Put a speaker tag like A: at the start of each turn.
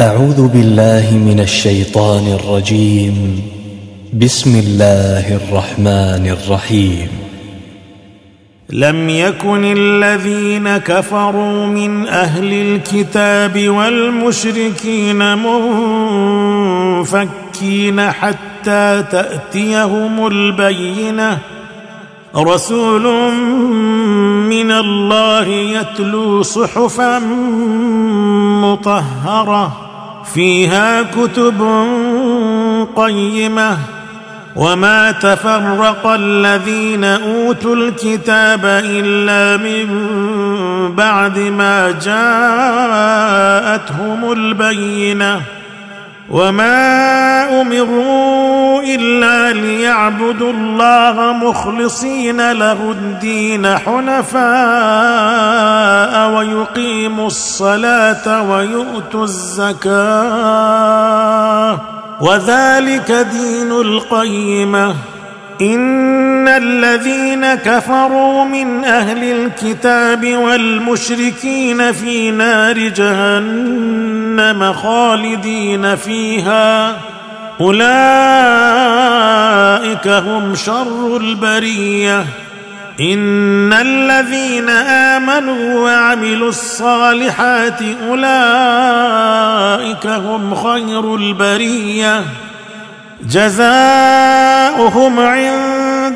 A: أعوذ بالله من الشيطان الرجيم. بسم الله الرحمن الرحيم.
B: لم يكن الذين كفروا من أهل الكتاب والمشركين منفكين حتى تأتيهم البينة. رسول من الله يتلو صحفا مطهرة. فيها كتب قيمة. وما تفرق الذين أوتوا الكتاب إلا من بعد ما جاءتهم البينة. وما امروا الا ليعبدوا الله مخلصين له الدين حنفاء ويقيموا الصلاه ويؤتوا الزكاه وذلك دين القيمه ان الذين كفروا من أهل الكتاب والمشركين في نار جهنم خالدين فيها اولئك هم شر البريه ان الذين امنوا وعملوا الصالحات اولئك هم خير البريه جزاؤهم عند